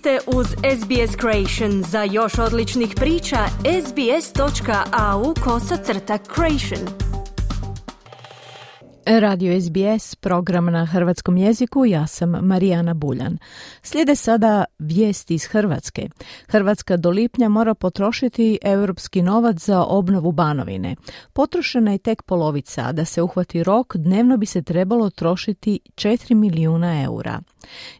ste uz SBS Creation. Za još odličnih priča, sbs.au kosacrta creation. Radio SBS, program na hrvatskom jeziku, ja sam Marijana Buljan. Slijede sada vijesti iz Hrvatske. Hrvatska do lipnja mora potrošiti europski novac za obnovu Banovine. Potrošena je tek polovica, da se uhvati rok, dnevno bi se trebalo trošiti 4 milijuna eura.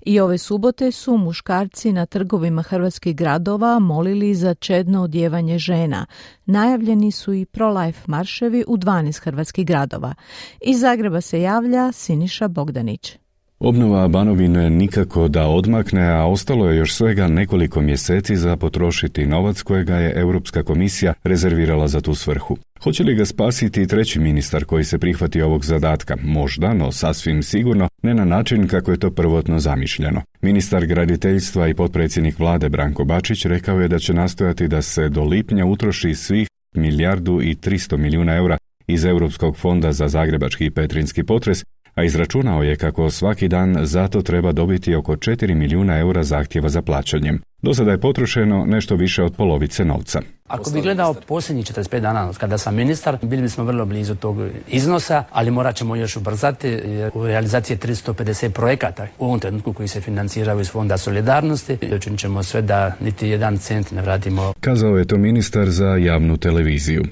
I ove subote su muškarci na trgovima hrvatskih gradova molili za čedno odjevanje žena. Najavljeni su i pro-life marševi u 12 hrvatskih gradova. Iz Zagreba se javlja Siniša Bogdanić. Obnova Banovine nikako da odmakne, a ostalo je još svega nekoliko mjeseci za potrošiti novac kojega je Europska komisija rezervirala za tu svrhu. Hoće li ga spasiti treći ministar koji se prihvati ovog zadatka? Možda, no sasvim sigurno ne na način kako je to prvotno zamišljeno. Ministar graditeljstva i potpredsjednik vlade Branko Bačić rekao je da će nastojati da se do lipnja utroši svih milijardu i 300 milijuna eura iz Europskog fonda za zagrebački i petrinski potres a izračunao je kako svaki dan zato treba dobiti oko 4 milijuna eura zahtjeva za plaćanjem. Do sada je potrošeno nešto više od polovice novca. Ako bi gledao posljednjih 45 dana kada sam ministar, bili bismo vrlo blizu tog iznosa, ali morat ćemo još ubrzati jer u realizaciji 350 projekata u ovom trenutku koji se financiraju iz Fonda solidarnosti. Učinit ćemo sve da niti jedan cent ne vratimo. Kazao je to ministar za javnu televiziju.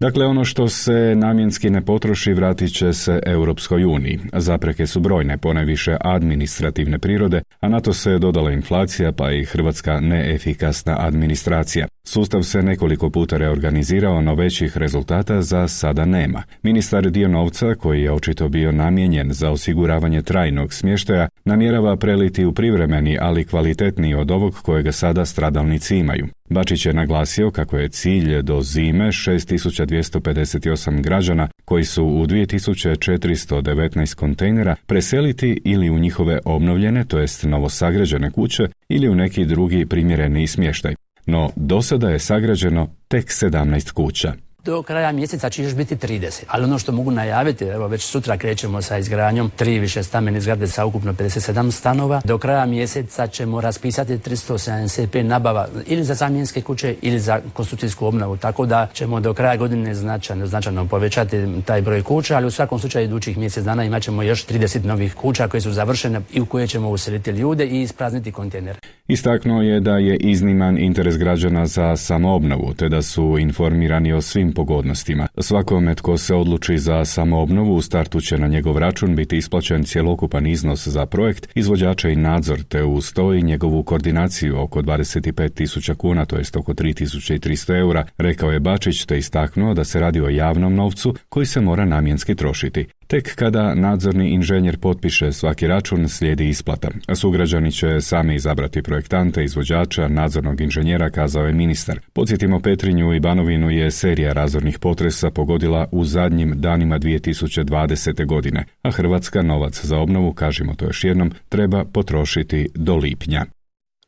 Dakle, ono što se namjenski ne potroši vratit će se Europskoj uniji. Zapreke su brojne, ponajviše administrativne prirode, a na to se dodala inflacija pa i hrvatska neefikasna administracija. Sustav se nekoliko puta reorganizirao, no većih rezultata za sada nema. Ministar dio novca, koji je očito bio namijenjen za osiguravanje trajnog smještaja, namjerava preliti u privremeni, ali kvalitetniji od ovog kojega sada stradalnici imaju. Bačić je naglasio kako je cilj do zime 6258 građana koji su u 2419 kontejnera preseliti ili u njihove obnovljene, to jest novosagrađene kuće ili u neki drugi primjereni smještaj. No, do sada je sagrađeno tek 17 kuća do kraja mjeseca će još biti 30. Ali ono što mogu najaviti, evo već sutra krećemo sa izgradnjom tri više stamene zgrade sa ukupno 57 stanova. Do kraja mjeseca ćemo raspisati 375 nabava ili za zamjenske kuće ili za konstrukcijsku obnovu. Tako da ćemo do kraja godine značajno, značajno povećati taj broj kuća, ali u svakom slučaju idućih mjesec dana imat ćemo još 30 novih kuća koje su završene i u koje ćemo useliti ljude i isprazniti kontejner. Istaknuo je da je izniman interes građana za samoobnovu, te da su informirani o svim pogodnostima. Svakome tko se odluči za samoobnovu u startu će na njegov račun biti isplaćen cjelokupan iznos za projekt, izvođača i nadzor, te uz to njegovu koordinaciju oko 25.000 kuna, to jest oko 3.300 eura, rekao je Bačić, te istaknuo da se radi o javnom novcu koji se mora namjenski trošiti. Tek kada nadzorni inženjer potpiše svaki račun, slijedi isplata. Sugrađani će sami izabrati projektante, izvođača, nadzornog inženjera, kazao je ministar. Podsjetimo Petrinju i Banovinu je serija razornih potresa pogodila u zadnjim danima 2020. godine, a Hrvatska novac za obnovu, kažemo to još jednom, treba potrošiti do lipnja.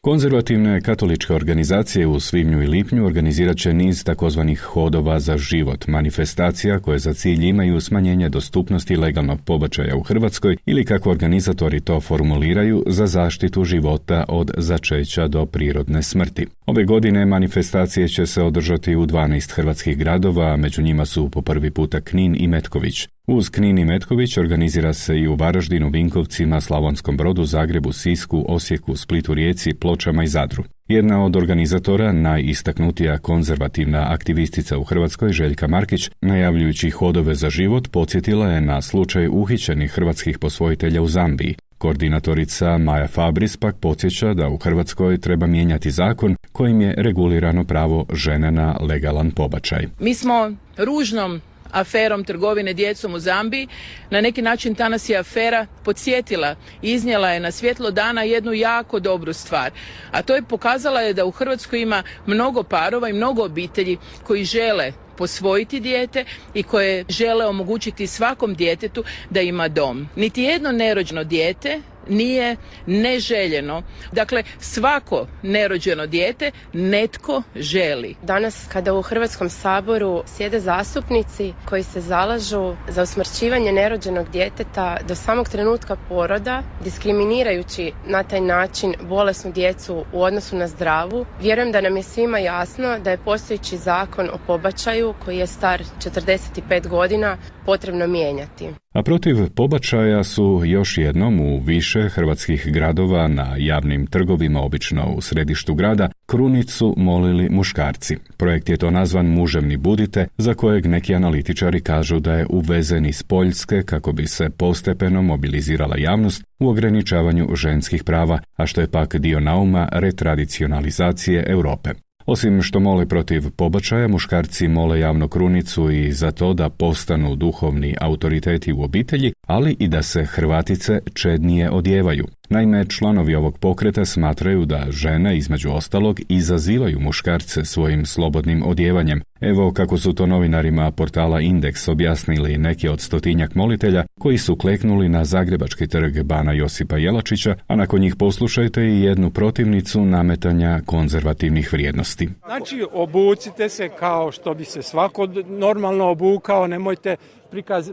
Konzervativne katoličke organizacije u svibnju i lipnju organizirat će niz takozvanih hodova za život, manifestacija koje za cilj imaju smanjenje dostupnosti legalnog pobačaja u Hrvatskoj ili kako organizatori to formuliraju za zaštitu života od začeća do prirodne smrti. Ove godine manifestacije će se održati u 12 hrvatskih gradova, a među njima su po prvi puta Knin i Metković. Uz Knin i Metković organizira se i u Varaždinu, Vinkovcima, Slavonskom Brodu, Zagrebu, Sisku, Osijeku, Splitu, Rijeci, Pločama i Zadru. Jedna od organizatora, najistaknutija konzervativna aktivistica u Hrvatskoj, Željka Markić, najavljujući hodove za život, podsjetila je na slučaj uhićenih hrvatskih posvojitelja u Zambiji. Koordinatorica Maja Fabris pak podsjeća da u Hrvatskoj treba mijenjati zakon kojim je regulirano pravo žene na legalan pobačaj. Mi smo ružnom aferom trgovine djecom u Zambiji. Na neki način ta nas je afera podsjetila iznijela je na svjetlo dana jednu jako dobru stvar. A to je pokazala je da u Hrvatskoj ima mnogo parova i mnogo obitelji koji žele posvojiti dijete i koje žele omogućiti svakom djetetu da ima dom. Niti jedno nerođeno dijete nije neželjeno. Dakle, svako nerođeno dijete netko želi. Danas kada u Hrvatskom saboru sjede zastupnici koji se zalažu za usmrćivanje nerođenog djeteta do samog trenutka poroda, diskriminirajući na taj način bolesnu djecu u odnosu na zdravu, vjerujem da nam je svima jasno da je postojeći zakon o pobačaju koji je star 45 godina potrebno mijenjati. A protiv pobačaja su još jednom u više hrvatskih gradova na javnim trgovima, obično u središtu grada, krunicu molili muškarci. Projekt je to nazvan Muževni budite, za kojeg neki analitičari kažu da je uvezen iz Poljske kako bi se postepeno mobilizirala javnost u ograničavanju ženskih prava, a što je pak dio nauma retradicionalizacije Europe. Osim što mole protiv pobačaja, muškarci mole javno krunicu i za to da postanu duhovni autoriteti u obitelji, ali i da se Hrvatice čednije odjevaju. Naime, članovi ovog pokreta smatraju da žene, između ostalog, izazivaju muškarce svojim slobodnim odjevanjem. Evo kako su to novinarima portala Indeks objasnili neki od stotinjak molitelja koji su kleknuli na Zagrebački trg Bana Josipa Jelačića, a nakon njih poslušajte i jednu protivnicu nametanja konzervativnih vrijednosti. Znači, obucite se kao što bi se svako normalno obukao, nemojte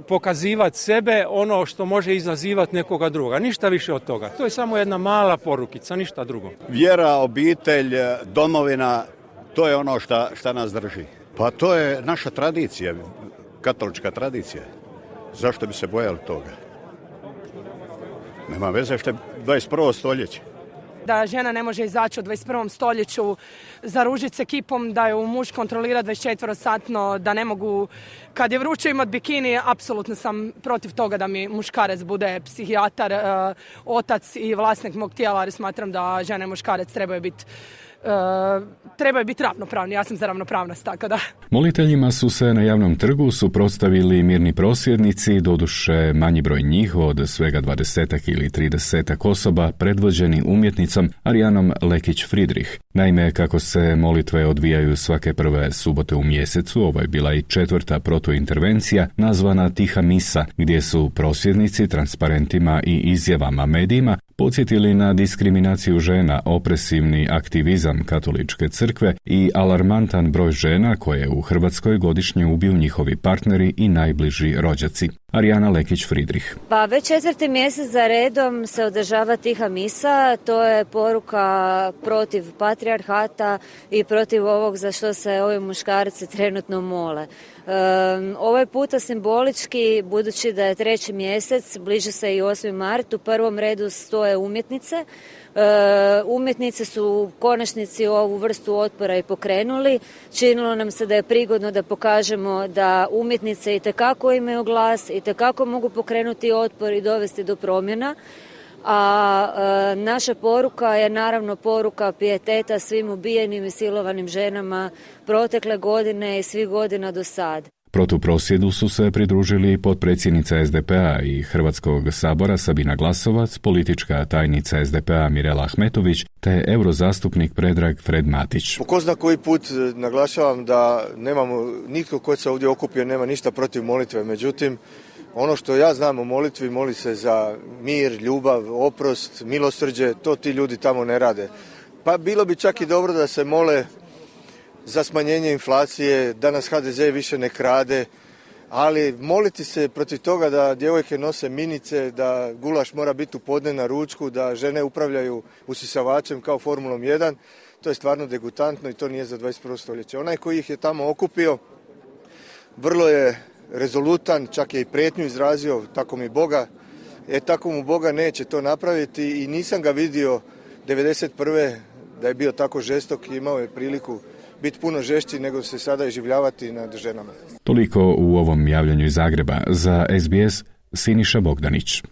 pokazivati sebe ono što može izazivati nekoga druga. Ništa više od toga. To je samo jedna mala porukica, ništa drugo. Vjera, obitelj, domovina, to je ono šta, šta nas drži. Pa to je naša tradicija, katolička tradicija. Zašto bi se bojali toga? Nema veze što je 21. stoljeće da žena ne može izaći u 21. stoljeću za ružit se kipom, da ju muž kontrolira 24 satno, da ne mogu, kad je vruće imati bikini, apsolutno sam protiv toga da mi muškarac bude psihijatar, e, otac i vlasnik mog tijela, ali smatram da žena i muškarac trebaju biti trebaju biti ravnopravni. Ja sam za ravnopravnost, tako da. Moliteljima su se na javnom trgu suprotstavili mirni prosvjednici, doduše manji broj njih od svega dvadesetak ili tridesetak osoba predvođeni umjetnicom Arijanom Lekić-Fridrih. Naime, kako se molitve odvijaju svake prve subote u mjesecu, ovo je bila i četvrta protuintervencija nazvana Tiha Misa, gdje su prosvjednici transparentima i izjavama medijima podsjetili na diskriminaciju žena, opresivni aktivizam katoličke crkve i alarmantan broj žena koje u Hrvatskoj godišnje ubiju njihovi partneri i najbliži rođaci. Arijana Lekić-Fridrih. Pa već četvrti mjesec za redom se održava tiha misa, to je poruka protiv patrijarhata i protiv ovog za što se ovi muškarci trenutno mole. ovaj puta simbolički, budući da je treći mjesec, bliže se i 8. mart, u prvom redu stoje umjetnice, E, umjetnice su u konačnici ovu vrstu otpora i pokrenuli. Činilo nam se da je prigodno da pokažemo da umjetnice i imaju glas i tekako mogu pokrenuti otpor i dovesti do promjena a e, naša poruka je naravno poruka pijeteta svim ubijenim i silovanim ženama protekle godine i svih godina do sad. Protuprosjedu su se pridružili potpredsjednica SDP-a i Hrvatskog sabora Sabina Glasovac, politička tajnica SDP-a Mirela Ahmetović te eurozastupnik Predrag Fred Matić. Po ko koji put e, naglašavam da nemamo, nitko ko se ovdje okupio nema ništa protiv molitve, međutim ono što ja znam o molitvi, moli se za mir, ljubav, oprost, milosrđe, to ti ljudi tamo ne rade. Pa bilo bi čak i dobro da se mole za smanjenje inflacije, da nas HDZ više ne krade, ali moliti se protiv toga da djevojke nose minice, da gulaš mora biti u podne na ručku, da žene upravljaju usisavačem kao Formulom 1, to je stvarno degutantno i to nije za 21. stoljeće. Onaj koji ih je tamo okupio, vrlo je rezolutan, čak je i pretnju izrazio, tako mi Boga, e tako mu Boga neće to napraviti i nisam ga vidio 91. da je bio tako žestok i imao je priliku biti puno žešći nego se sada iživljavati nad ženama. Toliko u ovom javljanju iz Zagreba. Za SBS Siniša Bogdanić.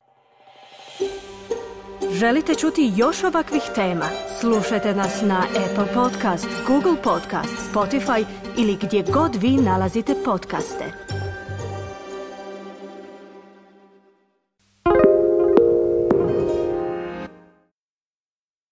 Želite čuti još ovakvih tema? Slušajte nas na Apple Podcast, Google Podcast, Spotify ili gdje god vi nalazite podcaste.